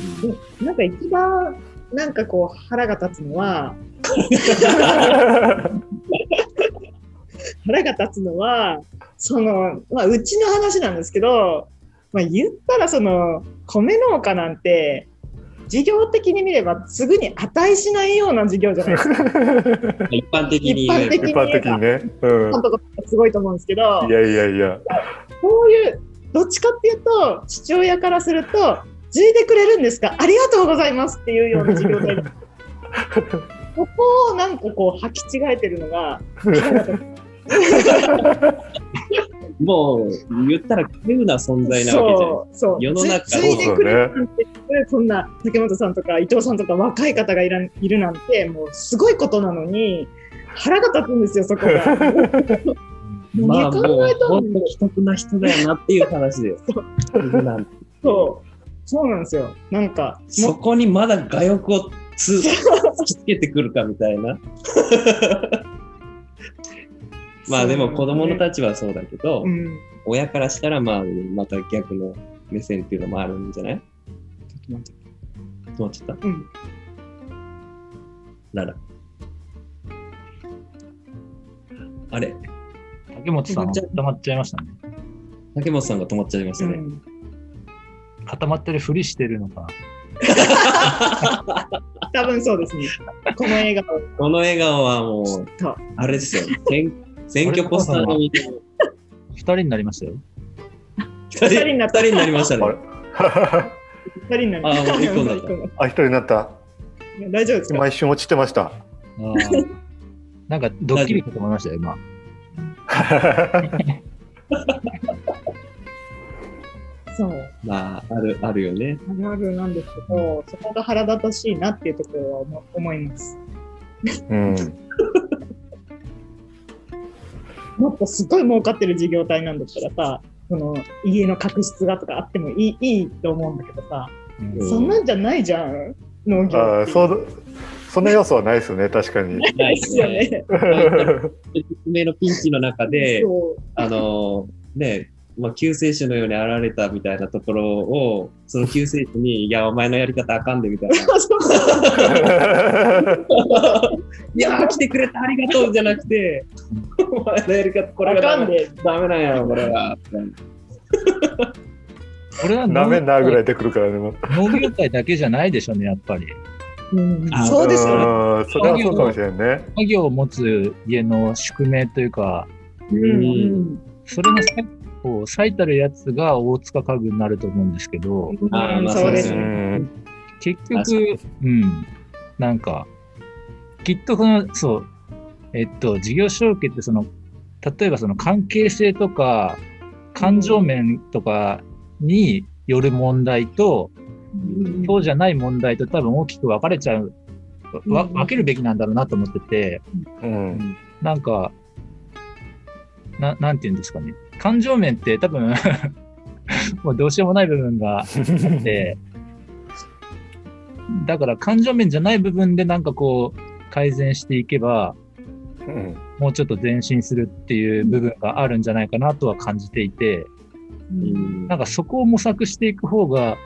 [SPEAKER 5] で、なんか一番、なんかこう腹が立つのは、(laughs) 腹が立つのは、その、まあ、うちの話なんですけど、まあ、言ったらその、米農家なんて、事業的に見ればすぐに値しないような事業じゃないですか。(laughs)
[SPEAKER 4] 一般的に言えば
[SPEAKER 5] 一般的
[SPEAKER 1] 一般的にね。うん。
[SPEAKER 5] とかすごいと思うんですけど、
[SPEAKER 1] いやいやいや。
[SPEAKER 5] こういう、どっちかっていうと、父親からすると、継いでくれるんですか？ありがとうございますっていうような事業体で (laughs) ここをなんかこう履き違えてるのが、(laughs)
[SPEAKER 4] もう言ったら稀有な存在なわけじゃない。
[SPEAKER 5] そうそう
[SPEAKER 4] 世の中
[SPEAKER 5] つ継いでくれるなんて、そんな竹本さんとか伊藤さんとか若い方がいらいるなんて、もうすごいことなのに、腹が立つんですよ、そこが。(laughs)
[SPEAKER 4] まあもう本当既得な人だよなっていう話です。
[SPEAKER 5] そう。そうなんですよ。なんか、
[SPEAKER 4] そこにまだ我欲をつ突きつけてくるかみたいな。(laughs) まあでも子供の立場はそうだけど、
[SPEAKER 5] うん。
[SPEAKER 4] 親からしたらまあまた逆の目線っていうのもあるんじゃない？止まっちゃった？
[SPEAKER 5] うん。
[SPEAKER 4] なら。あれ？
[SPEAKER 3] 竹本さん固まっちゃいましたね。
[SPEAKER 4] 竹本さんが止まっちゃいましたね。
[SPEAKER 5] うん
[SPEAKER 3] 固まってるふりしてるのか。(laughs)
[SPEAKER 5] 多分そうですね。この映画を
[SPEAKER 4] この笑顔はもう、
[SPEAKER 5] と
[SPEAKER 4] あれですよ。選選挙ポスターの見て
[SPEAKER 3] 二人になりましたよ。
[SPEAKER 4] 二人二
[SPEAKER 5] 人になった
[SPEAKER 4] 人になりましたね。
[SPEAKER 5] 二人になる。
[SPEAKER 4] あーもう一個になった
[SPEAKER 1] あ、一人になった。
[SPEAKER 5] 大丈夫ですか？
[SPEAKER 1] 今一瞬落ちてました。
[SPEAKER 3] なんかドッキリかと思いましたよ、今。(laughs)
[SPEAKER 5] そう。
[SPEAKER 4] まあ、ある、あるよね。
[SPEAKER 5] あるあるなんですけど、そこが腹立たしいなっていうところは思思います。
[SPEAKER 1] うん。
[SPEAKER 5] もっとすごい儲かってる事業体なんだったらさ、その家の確執がとかあってもいいいいと思うんだけどさ、
[SPEAKER 3] うん
[SPEAKER 5] そんなんじゃないじゃん、農業
[SPEAKER 1] あー
[SPEAKER 5] って。
[SPEAKER 1] そう、そんな要素はないですよね、確かに。
[SPEAKER 4] ない
[SPEAKER 5] ですよ。ね。
[SPEAKER 4] 説明 (laughs) (laughs) のピンチの中で、
[SPEAKER 5] そう
[SPEAKER 4] あのね、まあ、救世主のように現れたみたいなところを、その救世主に、いや、お前のやり方あかんで、みたいな。(laughs) (laughs) いやー、来てくれてありがとうじゃなくて、(laughs) お前のやり方、これ
[SPEAKER 5] あ
[SPEAKER 4] がダメ
[SPEAKER 5] かんで。
[SPEAKER 4] ダメなんやろ、これが。
[SPEAKER 3] これは
[SPEAKER 1] ダメなぐらい
[SPEAKER 3] 農
[SPEAKER 1] 出てくるからね。もう
[SPEAKER 3] 農業界だけじゃないでしょうね、やっぱり。
[SPEAKER 5] うん
[SPEAKER 4] あ
[SPEAKER 5] そうですよね。
[SPEAKER 1] うんそれはそうかもしれんね。
[SPEAKER 3] 家業を持つ家の宿命というか、
[SPEAKER 5] うんうん
[SPEAKER 3] それの最こう最たるやつが大塚家具になると思うんですけど、
[SPEAKER 4] あーまあ
[SPEAKER 5] そうです
[SPEAKER 1] う
[SPEAKER 5] ね。
[SPEAKER 1] ん
[SPEAKER 3] 結局、うん、なんか、きっとこの、そう、えっと、事業承継ってその、例えばその関係性とか、感情面とかによる問題と、
[SPEAKER 5] うん
[SPEAKER 3] そうじゃない問題と多分大きく分かれちゃう、わ
[SPEAKER 5] うん
[SPEAKER 3] 分けるべきなんだろうなと思ってて、
[SPEAKER 1] うん。
[SPEAKER 3] なんか、ななんて言うんですかね。感情面って多分、(laughs) もうどうしようもない部分があって、だから感情面じゃない部分でなんかこう改善していけば、
[SPEAKER 1] うん
[SPEAKER 3] もうちょっと前進するっていう部分があるんじゃないかなとは感じていて、
[SPEAKER 4] うん
[SPEAKER 3] なんかそこを模索していく方が、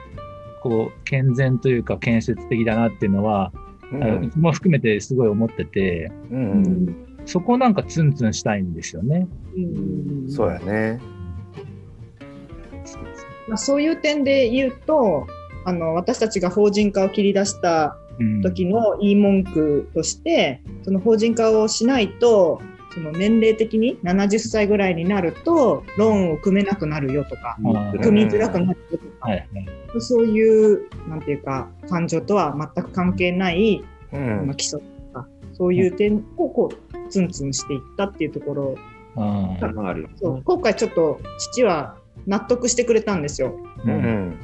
[SPEAKER 3] こう、健全というか建設的だなっていうのは、
[SPEAKER 1] うん
[SPEAKER 3] も含めてすごい思ってて、
[SPEAKER 1] う
[SPEAKER 5] ん。
[SPEAKER 3] そこをなんかツンツンしたいんですよね。
[SPEAKER 5] うん
[SPEAKER 1] そうやね。
[SPEAKER 5] まあ、そういう点で言うと、あの私たちが法人化を切り出した
[SPEAKER 3] うん
[SPEAKER 5] 時の言い文句として、その法人化をしないと、その年齢的に70歳ぐらいになると、ローンを組めなくなるよとか、
[SPEAKER 3] うん
[SPEAKER 5] 組みづらくなるよとか、
[SPEAKER 3] はいはい。
[SPEAKER 5] そういう、なんていうか、感情とは全く関係ない、
[SPEAKER 1] うん。
[SPEAKER 5] 基礎とか、そういう点をこう、ツンツンしていったっていうところ、
[SPEAKER 3] あー
[SPEAKER 4] まああるよ
[SPEAKER 5] そう今回ちょっと父は納得してくれたんですよ。
[SPEAKER 1] う。ん。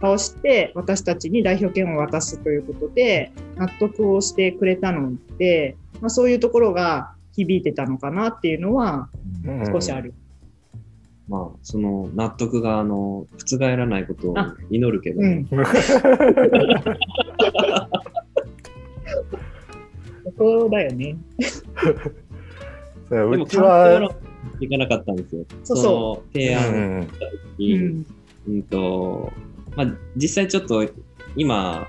[SPEAKER 5] 倒して私たちに代表権を渡すということで納得をしてくれたので、まあ、そういうところが響いてたのかなっていうのは
[SPEAKER 1] うん
[SPEAKER 5] 少しある。
[SPEAKER 4] まあ、その納得が、あの、覆らないことを
[SPEAKER 5] あ
[SPEAKER 4] 祈るけど、
[SPEAKER 5] うん、そ (laughs) こだよね。(laughs)
[SPEAKER 1] そう
[SPEAKER 4] でも、
[SPEAKER 1] うちは、
[SPEAKER 4] いかなかったんですよ。
[SPEAKER 5] そうそう
[SPEAKER 4] の提
[SPEAKER 1] う
[SPEAKER 4] 案
[SPEAKER 1] ん
[SPEAKER 4] に、
[SPEAKER 5] うん
[SPEAKER 4] うんと、まあ、実際ちょっと今、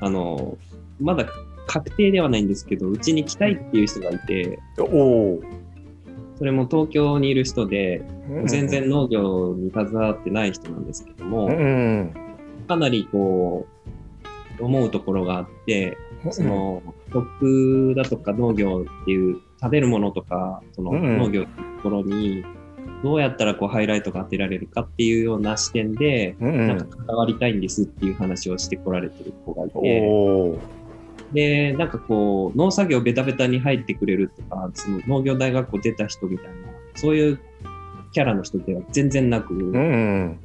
[SPEAKER 4] あの、まだ確定ではないんですけど、うちに来たいっていう人がいて、
[SPEAKER 1] おお。
[SPEAKER 4] それも東京にいる人で、
[SPEAKER 1] うん
[SPEAKER 4] 全然農業に携わってない人なんですけども、
[SPEAKER 1] うん。
[SPEAKER 4] かなりこう、思うところがあって、その、食だとか農業っていう食べるものとか、その
[SPEAKER 1] うん
[SPEAKER 4] 農業っていうところに、どうやったらこうハイライトが当てられるかっていうような視点で、
[SPEAKER 1] うん
[SPEAKER 4] なんか関わりたいんですっていう話をしてこられてる子がい
[SPEAKER 1] お
[SPEAKER 4] て、
[SPEAKER 1] お。
[SPEAKER 4] で、なんかこう、農作業ベタベタに入ってくれるとか、その農業大学校出た人みたいな、そういうキャラの人では全然なく、
[SPEAKER 1] うん。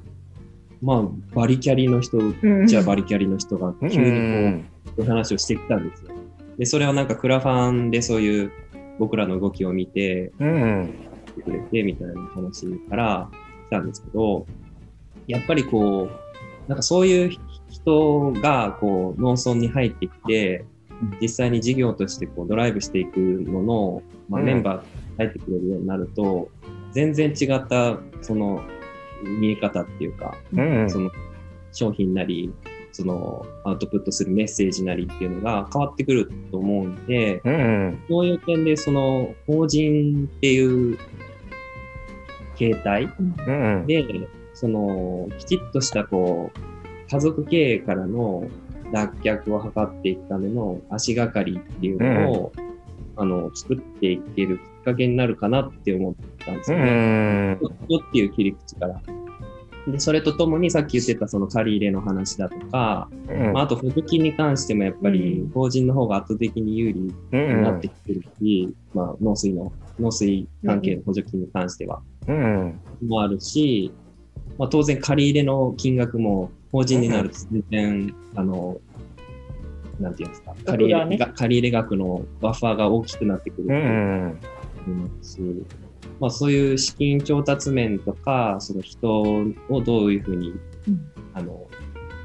[SPEAKER 4] まあ、バリキャリの人、
[SPEAKER 5] うん
[SPEAKER 4] じゃあバリキャリの人が急にこう、
[SPEAKER 1] うん
[SPEAKER 4] そういう話をしてきたんですよ。で、それはなんかクラファンでそういう僕らの動きを見て、
[SPEAKER 1] うん。
[SPEAKER 4] てくれてみたいな話から来たんですけど、やっぱりこう、なんかそういう人がこう農村に入ってきて
[SPEAKER 3] うん、
[SPEAKER 4] 実際に事業としてこうドライブしていくのの、まあ、
[SPEAKER 1] うん
[SPEAKER 4] メンバーが入ってくれるようになると、全然違ったその見え方っていうか、
[SPEAKER 1] うん。
[SPEAKER 4] その商品なり、そのアウトプットするメッセージなりっていうのが変わってくると思うんで、
[SPEAKER 1] うん。
[SPEAKER 4] そういう点でその法人っていう形態
[SPEAKER 1] うん。
[SPEAKER 4] で、そのきちっとしたこう家族経営からの脱却を図っていくための足がかりっていうのを、あの作っていけるきっかけになるかなって思ったんです
[SPEAKER 1] う
[SPEAKER 4] よね。っていう切り口から。で、それとともにさっき言ってたその借り入れの話だとか、まあ、あと補助金に関してもやっぱり
[SPEAKER 5] うん。
[SPEAKER 4] 法人の方が圧倒的に有利になってきてるし、まあ、農水の、農水関係の補助金に関しては、
[SPEAKER 1] うん。
[SPEAKER 4] もあるし、まあ、当然借り入れの金額も法人になると全然、あの、なんていうんですか、借り入れ,、
[SPEAKER 5] ね
[SPEAKER 4] 借り入れ額のバッファーが大きくなってくる
[SPEAKER 1] う
[SPEAKER 4] と思いますし、まあ、そういう資金調達面とか、その人をどういうふうに、
[SPEAKER 5] うん
[SPEAKER 4] あの、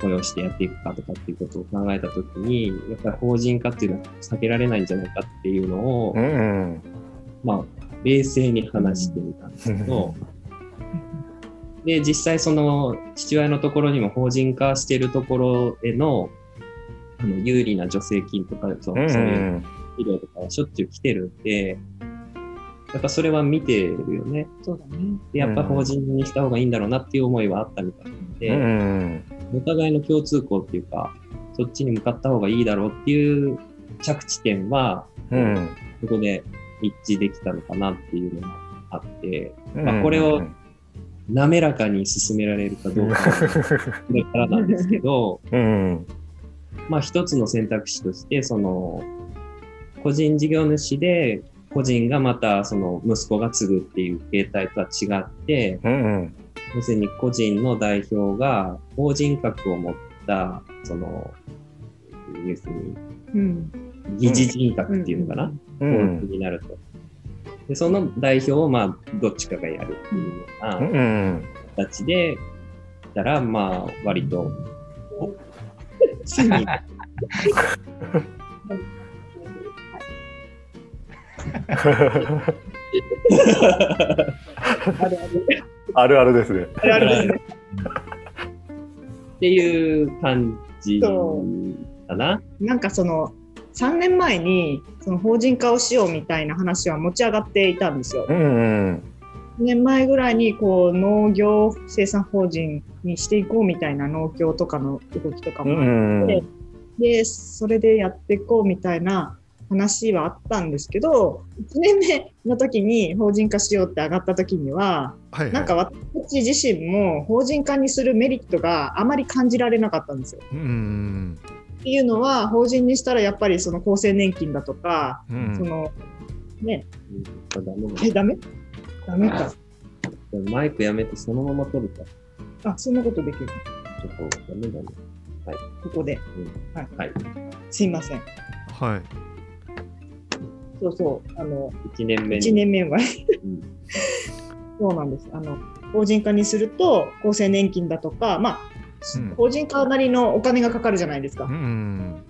[SPEAKER 4] 雇用してやっていくかとかっていうことを考えたときに、やっぱり法人化っていうのは避けられないんじゃないかっていうのを、
[SPEAKER 1] うん。
[SPEAKER 4] まあ、冷静に話してみたんですけど、で、実際その父親のところにも法人化しているところへの、あの、有利な助成金とか、そう
[SPEAKER 1] うん。
[SPEAKER 4] そういう医療とかはしょっちゅう来てるんで、やっぱそれは見てるよね。
[SPEAKER 5] そうだね。
[SPEAKER 4] で、やっぱ法人にした方がいいんだろうなっていう思いはあったみたいで、
[SPEAKER 1] うん。
[SPEAKER 4] お互いの共通項っていうか、そっちに向かった方がいいだろうっていう着地点は、
[SPEAKER 1] うん。
[SPEAKER 4] そこで一致できたのかなっていうのがあって、まあこれを滑らかに進められるかどうかはこれからなんですけど、
[SPEAKER 1] うん。
[SPEAKER 4] まあ一つの選択肢として、その、個人事業主で、個人がまたその息子が継ぐっていう形態とは違って、
[SPEAKER 1] うん。
[SPEAKER 4] 要するに個人の代表が法人格を持った、その、要するに
[SPEAKER 5] うん。
[SPEAKER 4] 疑似人格っていうのかな、
[SPEAKER 1] う
[SPEAKER 4] 法
[SPEAKER 1] ん。
[SPEAKER 4] 人になると。で、その代表をまあ、どっちかがやるっていうような、
[SPEAKER 1] うん。
[SPEAKER 4] 形で、たら、まあ、割と、(laughs)
[SPEAKER 5] あるある。
[SPEAKER 1] あるあるですね。
[SPEAKER 5] あるあるですね。
[SPEAKER 4] っていう感じ
[SPEAKER 5] そ
[SPEAKER 4] かな。
[SPEAKER 5] なんかその、3年前にその法人化をしようみたいな話は持ち上がっていたんですよ。
[SPEAKER 1] うん。
[SPEAKER 5] 1年前ぐらいにこう農業生産法人にしていこうみたいな農協とかの動きとか
[SPEAKER 1] う
[SPEAKER 5] もあ
[SPEAKER 1] ん。
[SPEAKER 5] って、で、それでやっていこうみたいな話はあったんですけど、1年目の時に法人化しようって上がった時には、
[SPEAKER 1] はい。
[SPEAKER 5] なんか私自身も法人化にするメリットがあまり感じられなかったんですよ。
[SPEAKER 1] うん。
[SPEAKER 5] っていうのは、法人にしたらやっぱりその厚生年金だとか、
[SPEAKER 1] うん。
[SPEAKER 5] その、ね、え、ダメ？ダメか。
[SPEAKER 4] マイクやめてそのまま撮るか。
[SPEAKER 5] あ、そんなことできる。
[SPEAKER 4] ちょっとダメだね。
[SPEAKER 5] ここで。
[SPEAKER 4] はい。
[SPEAKER 5] すいません。
[SPEAKER 1] はい。
[SPEAKER 5] そうそう。あの、
[SPEAKER 4] 1年目に。
[SPEAKER 5] 1年目は、
[SPEAKER 4] うん (laughs)
[SPEAKER 5] そうなんです。あの、法人化にすると、厚生年金だとか、まあ、
[SPEAKER 1] うん
[SPEAKER 5] 法人化なりのお金がかかるじゃないですか。
[SPEAKER 1] うん。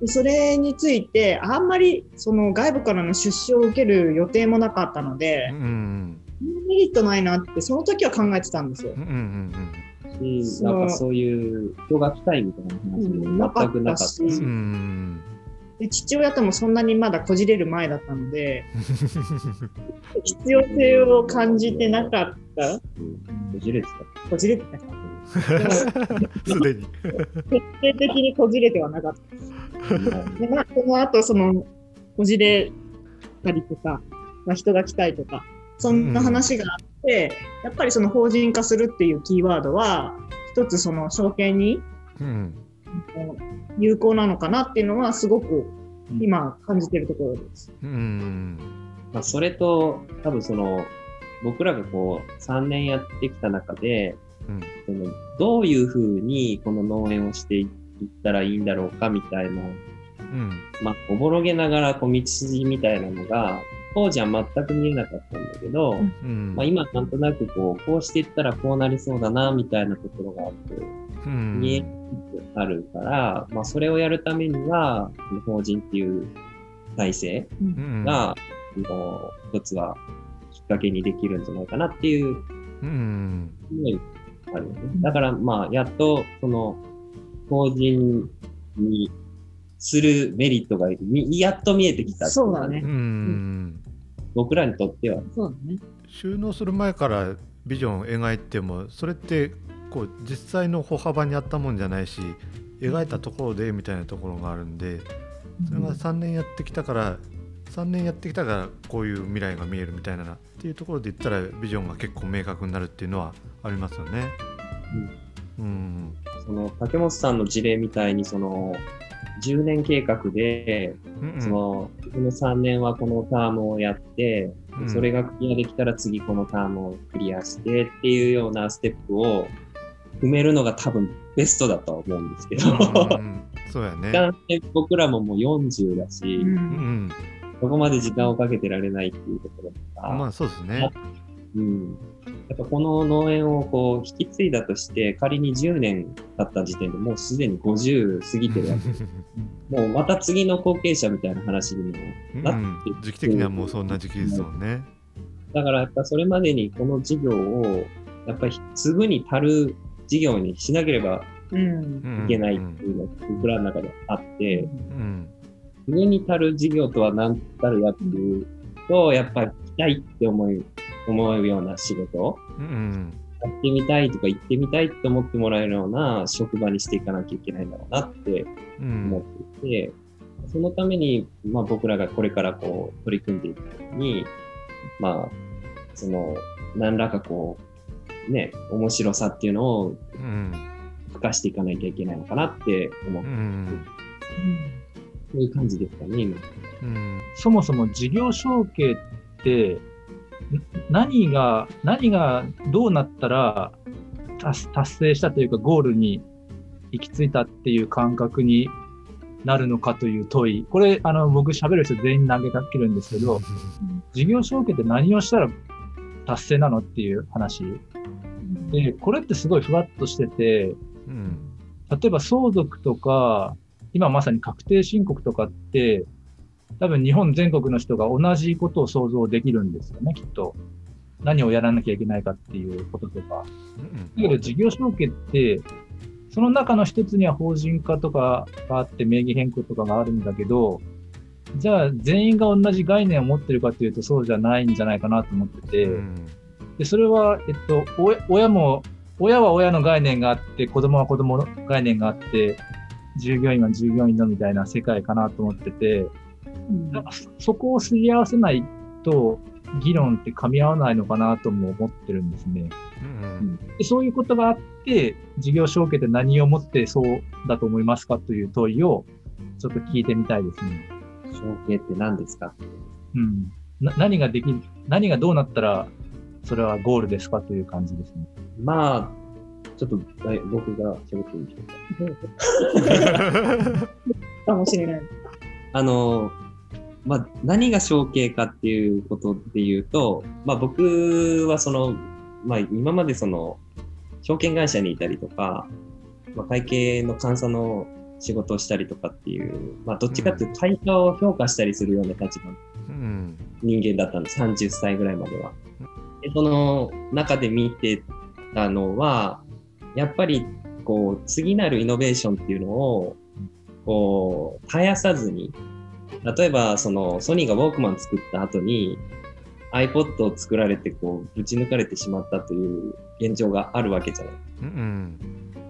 [SPEAKER 5] でそれについて、あんまりその外部からの出資を受ける予定もなかったので
[SPEAKER 1] う、ん。
[SPEAKER 5] メリットないなって、その時は考えてたんですよ
[SPEAKER 1] う。ん。
[SPEAKER 4] し、なんかそういう人が来たいみたいな話も全く
[SPEAKER 5] かったし
[SPEAKER 4] なかったし。
[SPEAKER 1] うん。
[SPEAKER 5] で父親ともそんなにまだこじれる前だったので、(laughs) 必要性を感じてなかった。
[SPEAKER 4] うんこじれて
[SPEAKER 5] こじれてた (laughs)
[SPEAKER 1] すでに。
[SPEAKER 5] 徹底的にこじれてはなかった。
[SPEAKER 4] た。
[SPEAKER 5] で、まあ、その後、その、こじれたりとか、まあ、人が来たいとか、そんな話があって、やっぱりその法人化するっていうキーワードは、一つその証券に
[SPEAKER 1] うん。
[SPEAKER 5] 有効なのかなっていうのは、すごく今感じてるところです。
[SPEAKER 1] うん。
[SPEAKER 4] まあ、それと、多分その、僕らがこう、3年やってきた中で、
[SPEAKER 1] うん
[SPEAKER 4] そのどういうふうにこの農園をしていったらいいんだろうかみたいな、
[SPEAKER 1] うん。
[SPEAKER 4] まあ、おぼろげながらこう道筋みたいなのが、当時は全く見えなかったんだけど、
[SPEAKER 5] うん
[SPEAKER 1] うん。
[SPEAKER 4] まあ、今なんとなくこう、こうしていったらこうなりそうだな、みたいなところがあって、
[SPEAKER 1] うん。
[SPEAKER 4] 見えあるから、まあ、それをやるためには、法人っていう体制
[SPEAKER 1] うん。
[SPEAKER 4] の一つはきっかけにできるんじゃないかなっていう
[SPEAKER 1] うん。
[SPEAKER 4] あるよね。だから、まあ、やっと、その、法人にするメリットがみやっと見えてきたってい
[SPEAKER 5] そうだね
[SPEAKER 1] う。ん
[SPEAKER 4] 僕らにとっては。
[SPEAKER 5] そうだね。
[SPEAKER 1] 収納する前からビジョンを描いてもそれってこう実際の歩幅にあったもんじゃないし描いたところでみたいなところがあるんでそれが3年やってきたから3年やってきたからこういう未来が見えるみたいなっていうところで言ったらビジョンが結構明確になるっていうのはありますよね。うん。
[SPEAKER 4] その竹本さんの事例みたいに、その10年計画で、
[SPEAKER 1] うん
[SPEAKER 4] そのこの3年はこのタームをやって、
[SPEAKER 1] うん。
[SPEAKER 4] それがクリアできたら次このタームをクリアしてっていうようなステップを踏めるのが多分ベストだとは思うんですけど、
[SPEAKER 1] うんうんそうやね。
[SPEAKER 4] 僕らももう40だし、
[SPEAKER 5] うん
[SPEAKER 1] うん。
[SPEAKER 4] そこまで時間をかけてられないっていうところとか、
[SPEAKER 1] まあそうですね。
[SPEAKER 4] うん、やっぱこの農園をこう引き継いだとして、仮に10年経った時点でもうすでに50過ぎてるわけ。もうまた次の後継者みたいな話にも
[SPEAKER 1] うん
[SPEAKER 4] なってきて
[SPEAKER 1] 時期的にはもうそんな時期ですもんね。
[SPEAKER 4] だからやっぱそれまでにこの事業をやっぱりすぐに足る事業にしなければ
[SPEAKER 5] うん。
[SPEAKER 4] いけないっていうのが僕らの中であって、
[SPEAKER 1] うん。
[SPEAKER 4] すぐに足る事業とは何たるやっていうと、やっぱり来たいって思う、思うような仕事。
[SPEAKER 1] うん。
[SPEAKER 4] やってみたいとか行ってみたいって思ってもらえるような職場にしていかなきゃいけないんだろうなって
[SPEAKER 1] うん
[SPEAKER 4] 思っていて、そのために、まあ、僕らがこれからこう取り組んでいくときに、まあ、その、何らかこう、ね、面白さっていうのを
[SPEAKER 1] うん
[SPEAKER 4] 付加していかなきゃいけないのかなって思
[SPEAKER 1] う
[SPEAKER 4] う。
[SPEAKER 1] ん
[SPEAKER 4] そういう感じですかね、今。
[SPEAKER 1] うん
[SPEAKER 3] そもそも事業承継って、ん何が、何がどうなったら達達成したというかゴールに行き着いたっていう感覚になるのかという問い。これ、あの、僕喋る人全員投げかけるんですけど、事業承継って何をしたら達成なのっていう話。で、これってすごいふわっとしてて、
[SPEAKER 1] うん
[SPEAKER 3] 例えば相続とか、今まさに確定申告とかって、多分日本全国の人が同じことを想像できるんですよね、きっと。何をやらなきゃいけないかっていうこととか。だけど事業承継って、その中の一つには法人化とかがあって名義変更とかがあるんだけど、じゃあ全員が同じ概念を持ってるかっていうとそうじゃないんじゃないかなと思ってて、
[SPEAKER 1] うん
[SPEAKER 3] で、それは、えっと、親親も、親は親の概念があって、子供は子供の概念があって、従業員は従業員のみたいな世界かなと思ってて、なんかそそこをすり合わせないと、議論って噛み合わないのかなとも思ってるんですね。
[SPEAKER 1] うん
[SPEAKER 3] でそういうことがあって、事業承継って何をもってそうだと思いますかという問いをちょっと聞いてみたいですね。
[SPEAKER 4] 承継って何ですか？
[SPEAKER 3] うん。な何ができ、何がどうなったら、それはゴールですかという感じですね。
[SPEAKER 4] まあ、ちょっとはい僕が喋っていいでしょうか？(laughs)
[SPEAKER 5] かもしれない。
[SPEAKER 4] あの、まあ、何が承継かっていうことで言うと、まあ、僕はその、まあ、今までその、証券会社にいたりとか、まあ、会計の監査の仕事をしたりとかっていう、まあ、どっちかっていうと会社を評価したりするような立場の
[SPEAKER 1] うん
[SPEAKER 4] 人間だったんです、30歳ぐらいまでは。でその中で見てたのは、やっぱりこう次なるイノベーションっていうのをこう絶やさずに、例えばそのソニーがウォークマン作った後に iPod を作られてこうぶち抜かれてしまったという現状があるわけじゃない。
[SPEAKER 1] うん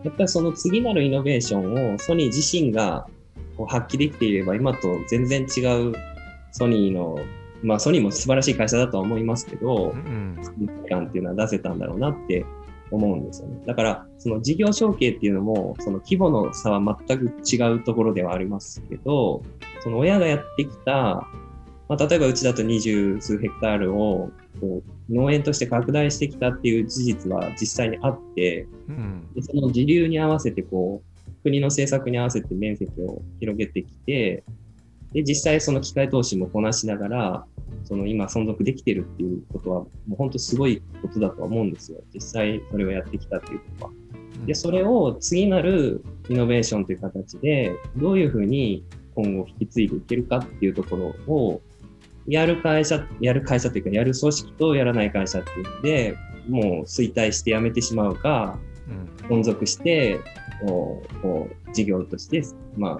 [SPEAKER 4] やっぱりその次なるイノベーションをソニー自身がこう発揮できていれば今と全然違うソニーの、まあソニーも素晴らしい会社だとは思いますけど
[SPEAKER 1] う、ん
[SPEAKER 4] 感っていうのは出せたんだろうなって思うんですよね。だからその事業承継っていうのもその規模の差は全く違うところではありますけど、その親がやってきた、まあ、例えばうちだと二十数ヘクタールをこう農園として拡大してきたっていう事実は実際にあって、
[SPEAKER 1] うん
[SPEAKER 4] でその時流に合わせてこう国の政策に合わせて面積を広げてきてで実際その機械投資もこなしながらその今存続できてるっていうことはもう本当すごいことだとは思うんですよ。実際それをやってきたっていうことは。でそれを次なるイノベーションという形でどういうふうに今後引き継いでいけるかっていうところをやる会社やる会社というかやる組織とやらない会社っていうのでもう衰退して辞めてしまうか
[SPEAKER 1] うん。
[SPEAKER 4] 存続して、こうこう事業として、まあ、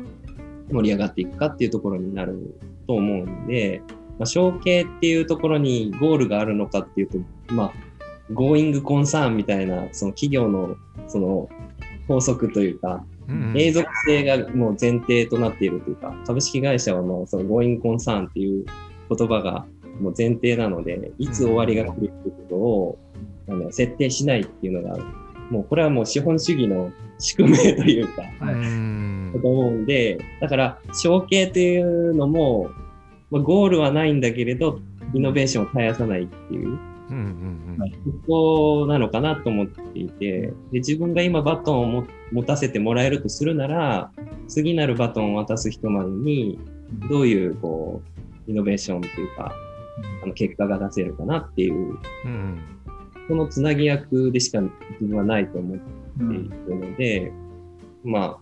[SPEAKER 4] 盛り上がっていくかっていうところになると思うんで、まあ、承継っていうところにゴールがあるのかっていうと、まあ、Going Concern みたいな、その企業のその法則というか、
[SPEAKER 1] うん
[SPEAKER 4] 永続性がもう前提となっているというか、株式会社はもうその Going Concern っていう言葉がもう前提なので、いつ終わりが来るっていうことを、あの設定しないっていうのが、もうこれはもう資本主義の宿命というか、と思うんで、だから、承継というのも、まあ、ゴールはないんだけれど、イノベーションを絶やさないっていう、
[SPEAKER 1] うんうん
[SPEAKER 3] はい
[SPEAKER 4] ここなのかなと思っていて、で自分が今バトンをも持たせてもらえるとするなら、次なるバトンを渡す人までに、どういう、こう、イノベーションというか、あの結果が出せるかなっていう、
[SPEAKER 1] うん
[SPEAKER 4] そのつなぎ役でしか自分はないと思って
[SPEAKER 3] うん
[SPEAKER 4] いるので、まあ、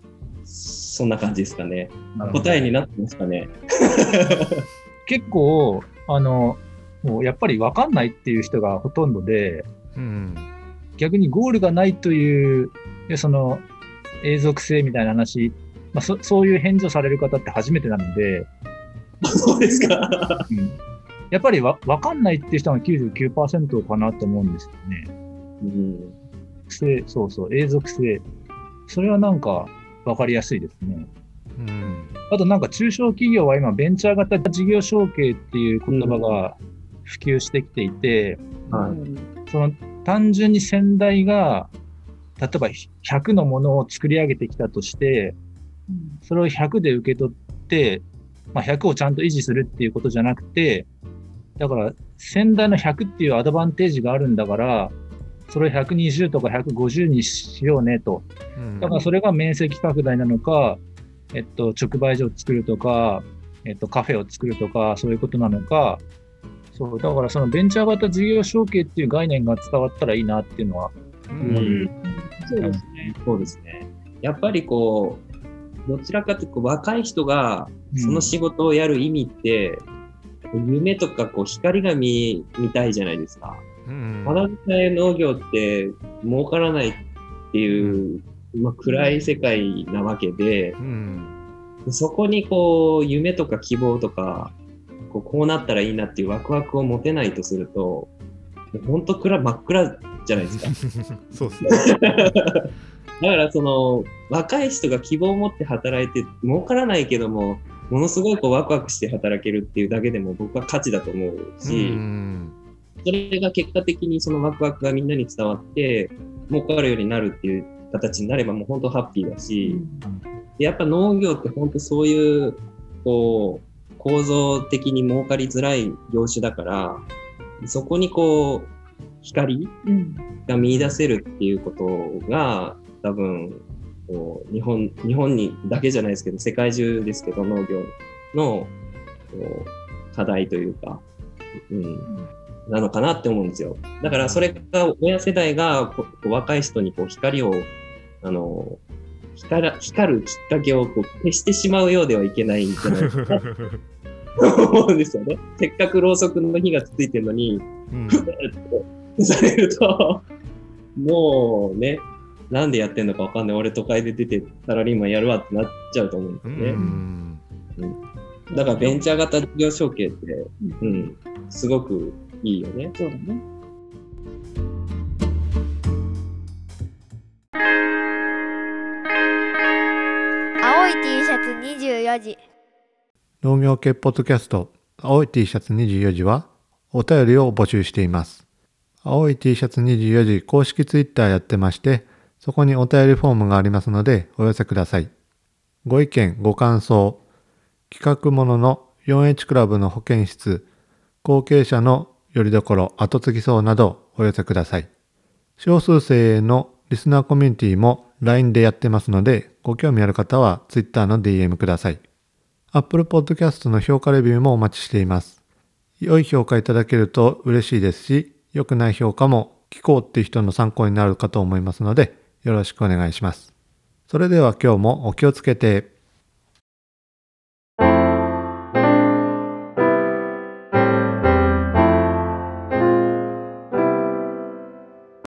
[SPEAKER 4] そんな感じですかね。答えになってますかね。
[SPEAKER 3] 結構、あの、もうやっぱり分かんないっていう人がほとんどで、
[SPEAKER 1] うん
[SPEAKER 3] 逆にゴールがないという、でその永続性みたいな話、まあ、そそういう返事をされる方って初めてなので、
[SPEAKER 4] そうですか。
[SPEAKER 3] うんやっぱりわ分かんないっていう人が99%かなと思うんですよね。
[SPEAKER 4] うん、
[SPEAKER 3] 性、そうそう、永続性。それはなんか分かりやすいですね。
[SPEAKER 1] うん
[SPEAKER 3] あとなんか中小企業は今ベンチャー型事業承継っていう言葉が普及してきていて、
[SPEAKER 4] はい。
[SPEAKER 3] その単純に先代が、例えば100のものを作り上げてきたとして、それを100で受け取って、まあ、100をちゃんと維持するっていうことじゃなくて、だから先代の100っていうアドバンテージがあるんだから、それを120とか150にしようねと。
[SPEAKER 1] うん
[SPEAKER 3] だからそれが面積拡大なのか、えっと、直売所を作るとか、えっと、カフェを作るとか、そういうことなのか、そう、だからそのベンチャー型事業承継っていう概念が伝わったらいいなっていうのは、
[SPEAKER 1] う
[SPEAKER 4] うんん、
[SPEAKER 5] そうですね。
[SPEAKER 4] そうですね。やっぱりこう、どちらかというとこう若い人がその仕事をやる意味って、夢とかこう光が見見たいじゃないですか。
[SPEAKER 1] うん
[SPEAKER 4] ただでさえ農業って儲からないっていう、まあ、暗い世界なわけで、
[SPEAKER 1] うん。
[SPEAKER 4] そこにこう夢とか希望とかこうこうなったらいいなっていうワクワクを持てないとすると本当暗真っ暗じゃないですか。(laughs)
[SPEAKER 1] そうですね。(laughs)
[SPEAKER 4] だからその若い人が希望を持って働いて儲からないけどもものすごいこうワクワクして働けるっていうだけでも僕は価値だと思うし、
[SPEAKER 1] うん。
[SPEAKER 4] それが結果的にそのワクワクがみんなに伝わって儲かるようになるっていう形になればもう本当ハッピーだし、でやっぱ農業って本当そういうこう構造的に儲かりづらい業種だからそこにこう光
[SPEAKER 5] うん。
[SPEAKER 4] が見出せるっていうことが多分こう日本日本にだけじゃないですけど世界中ですけど農業のこう課題というか、うん、なのかなって思うんですよ。だからそれが親世代がここう若い人にこう光をあの光ら光るきっかけをこう消してしまうようではいけないんじゃないかなと思うんですよね。せっかくろうそくの火がついてるのに、
[SPEAKER 1] うん
[SPEAKER 4] されると、もうね、なんでやってんのかわかんない。俺都会で出てサラリーマンやるわってなっちゃうと思うんです
[SPEAKER 1] う
[SPEAKER 4] よね。
[SPEAKER 1] ん
[SPEAKER 4] だからベンチャー型事業承継って、うん、すごくいいよね。
[SPEAKER 5] そうだね。
[SPEAKER 2] 青い T シャツ24時
[SPEAKER 1] 農業系ポッドキャスト青い T シャツ24時はお便りを募集しています。青い T シャツ24時公式ツイッターやってまして、そこにお便りフォームがありますのでお寄せください。ご意見、ご感想、企画ものの 4H クラブの保健室、後継者のよりどころ後継ぎそうなどお寄せください。少数生へのリスナーコミュニティも LINE でやってますので、ご興味ある方は Twitter の DM ください。Apple Podcast の評価レビューもお待ちしています。良い評価いただけると嬉しいですし、良くない評価も聞こうっていう人の参考になるかと思いますので、よろしくお願いします。それでは今日もお気をつけて。